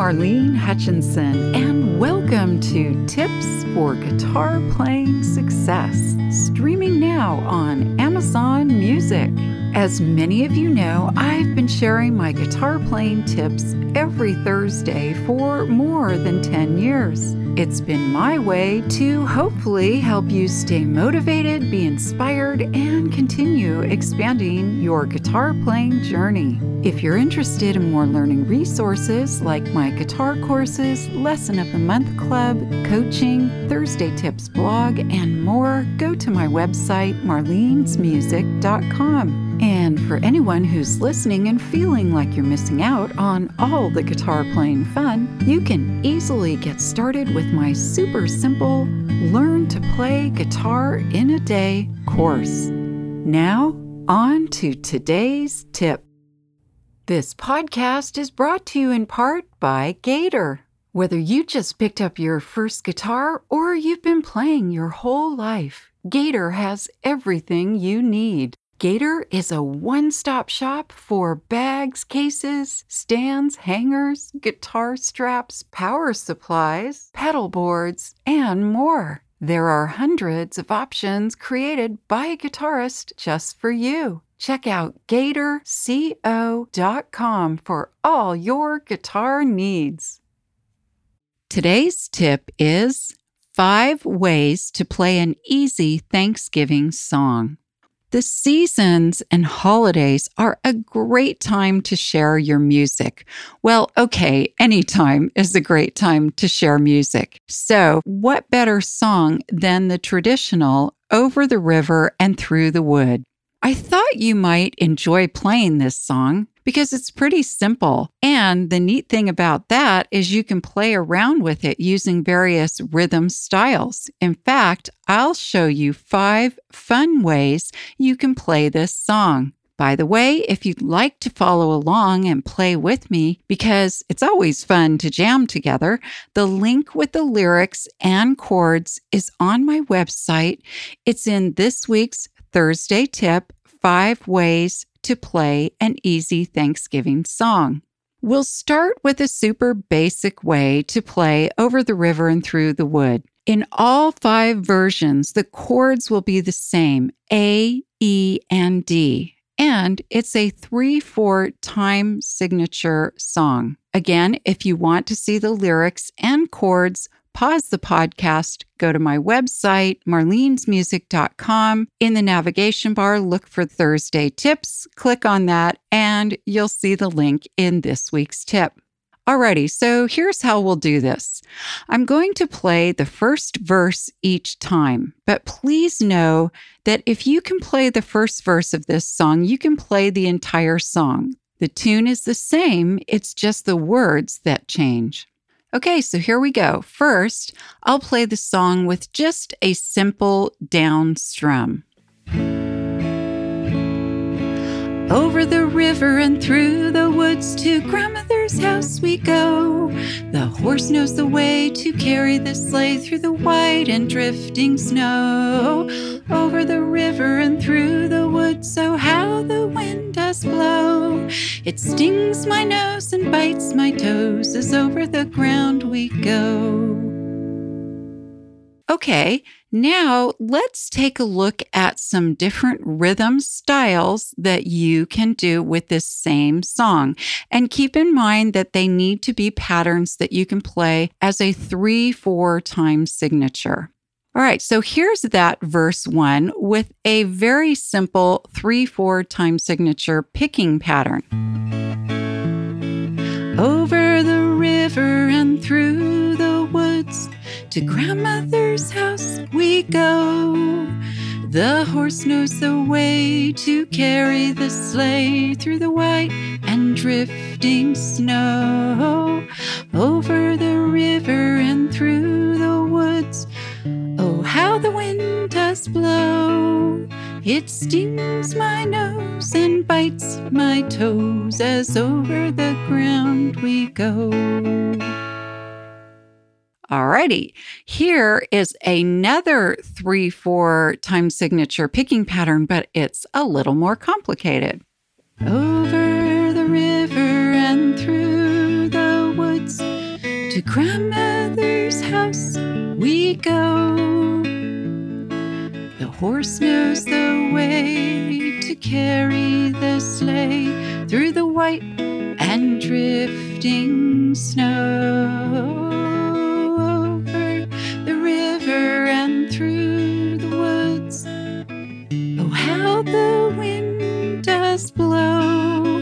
Marlene Hutchinson, and welcome to Tips for Guitar Playing Success, streaming now on Amazon Music. As many of you know, I've been sharing my guitar playing tips every Thursday for more than 10 years. It's been my way to hopefully help you stay motivated, be inspired, and continue expanding your guitar playing journey. If you're interested in more learning resources like my guitar courses, Lesson of the Month Club, coaching, Thursday Tips blog, and more, go to my website, marlenesmusic.com. For anyone who's listening and feeling like you're missing out on all the guitar playing fun, you can easily get started with my super simple Learn to Play Guitar in a Day course. Now, on to today's tip. This podcast is brought to you in part by Gator. Whether you just picked up your first guitar or you've been playing your whole life, Gator has everything you need. Gator is a one stop shop for bags, cases, stands, hangers, guitar straps, power supplies, pedal boards, and more. There are hundreds of options created by a guitarist just for you. Check out gatorco.com for all your guitar needs. Today's tip is five ways to play an easy Thanksgiving song. The seasons and holidays are a great time to share your music. Well, okay, anytime is a great time to share music. So, what better song than the traditional Over the River and Through the Wood? I thought you might enjoy playing this song because it's pretty simple. And the neat thing about that is you can play around with it using various rhythm styles. In fact, I'll show you five fun ways you can play this song. By the way, if you'd like to follow along and play with me, because it's always fun to jam together, the link with the lyrics and chords is on my website. It's in this week's Thursday tip Five Ways to play an easy Thanksgiving song. We'll start with a super basic way to play Over the River and Through the Wood. In all five versions, the chords will be the same A, E, and D. And it's a 3 4 time signature song. Again, if you want to see the lyrics and chords, pause the podcast, go to my website, marlenesmusic.com. In the navigation bar, look for Thursday tips, click on that, and you'll see the link in this week's tip. Alrighty, so here's how we'll do this. I'm going to play the first verse each time, but please know that if you can play the first verse of this song, you can play the entire song. The tune is the same, it's just the words that change. Okay, so here we go. First, I'll play the song with just a simple down strum. Over the river and through the woods to grandmother's house we go. The horse knows the way to carry the sleigh through the white and drifting snow. Over the river and through the woods, so how the wind does blow. It stings my nose and bites my toes as over the ground we go. Okay, now let's take a look at some different rhythm styles that you can do with this same song. And keep in mind that they need to be patterns that you can play as a three, four time signature. All right, so here's that verse one with a very simple three, four time signature picking pattern. Over the river and through the woods, to grandmother's house we go. The horse knows the way to carry the sleigh through the white and drifting snow. Over the river blow! It stings my nose and bites my toes as over the ground we go. Alrighty, here is another 3 4 time signature picking pattern, but it's a little more complicated. Over the river and through the woods to grandmother's house we go. Horse knows the way to carry the sleigh through the white and drifting snow. Over the river and through the woods. Oh, how the wind does blow!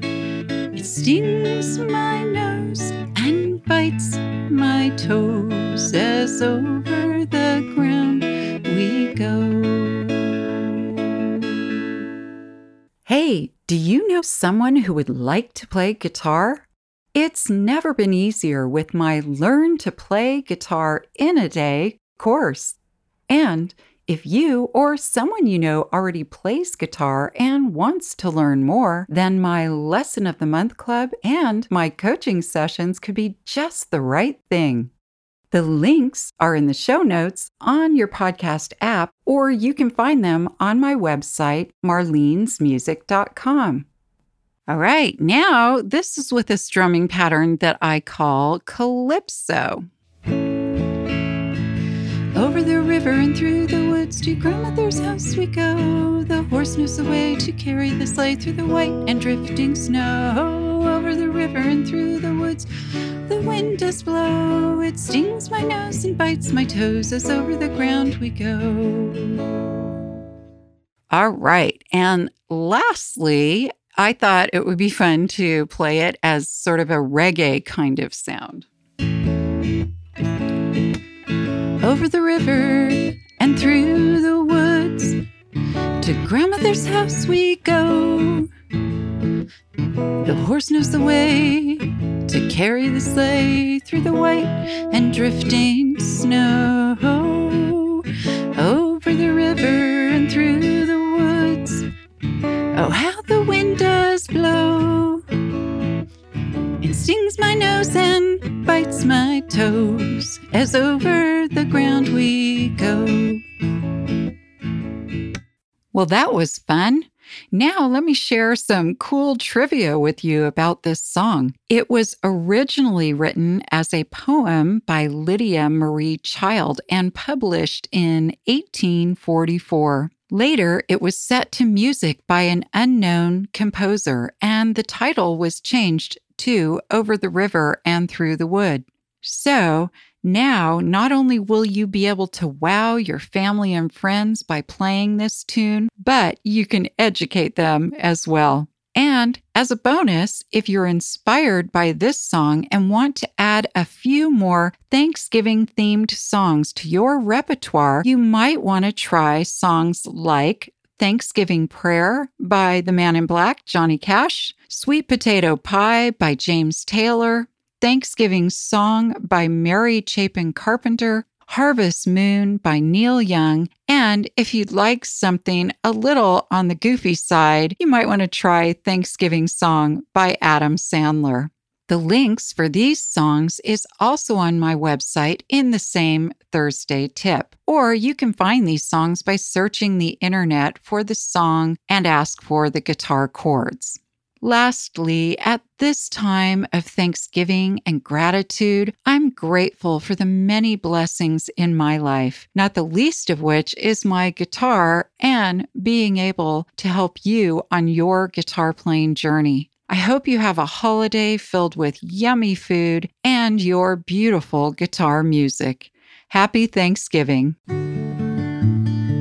It stings my nose and bites my toes as over the Hey, do you know someone who would like to play guitar? It's never been easier with my Learn to Play Guitar in a Day course. And if you or someone you know already plays guitar and wants to learn more, then my Lesson of the Month Club and my coaching sessions could be just the right thing. The links are in the show notes on your podcast app, or you can find them on my website, marlenesmusic.com. All right, now this is with a strumming pattern that I call Calypso. Over the river and through the woods to grandmother's house we go. The horse knows the way to carry the sleigh through the white and drifting snow. Over the river and through the woods, the wind does blow. It stings my nose and bites my toes as over the ground we go. All right. And lastly, I thought it would be fun to play it as sort of a reggae kind of sound. Over the river and through the woods, to grandmother's house we go. The horse knows the way to carry the sleigh through the white and drifting snow. Over the river and through the woods. Oh, how the wind does blow! It stings my nose and bites my toes as over the ground we go. Well, that was fun. Now, let me share some cool trivia with you about this song. It was originally written as a poem by Lydia Marie Child and published in 1844. Later, it was set to music by an unknown composer, and the title was changed to Over the River and Through the Wood. So, now, not only will you be able to wow your family and friends by playing this tune, but you can educate them as well. And as a bonus, if you're inspired by this song and want to add a few more Thanksgiving themed songs to your repertoire, you might want to try songs like Thanksgiving Prayer by the Man in Black, Johnny Cash, Sweet Potato Pie by James Taylor, Thanksgiving Song by Mary Chapin Carpenter, Harvest Moon by Neil Young, and if you'd like something a little on the goofy side, you might want to try Thanksgiving Song by Adam Sandler. The links for these songs is also on my website in the same Thursday tip. Or you can find these songs by searching the internet for the song and ask for the guitar chords. Lastly, at this time of thanksgiving and gratitude, I'm grateful for the many blessings in my life, not the least of which is my guitar and being able to help you on your guitar playing journey. I hope you have a holiday filled with yummy food and your beautiful guitar music. Happy Thanksgiving!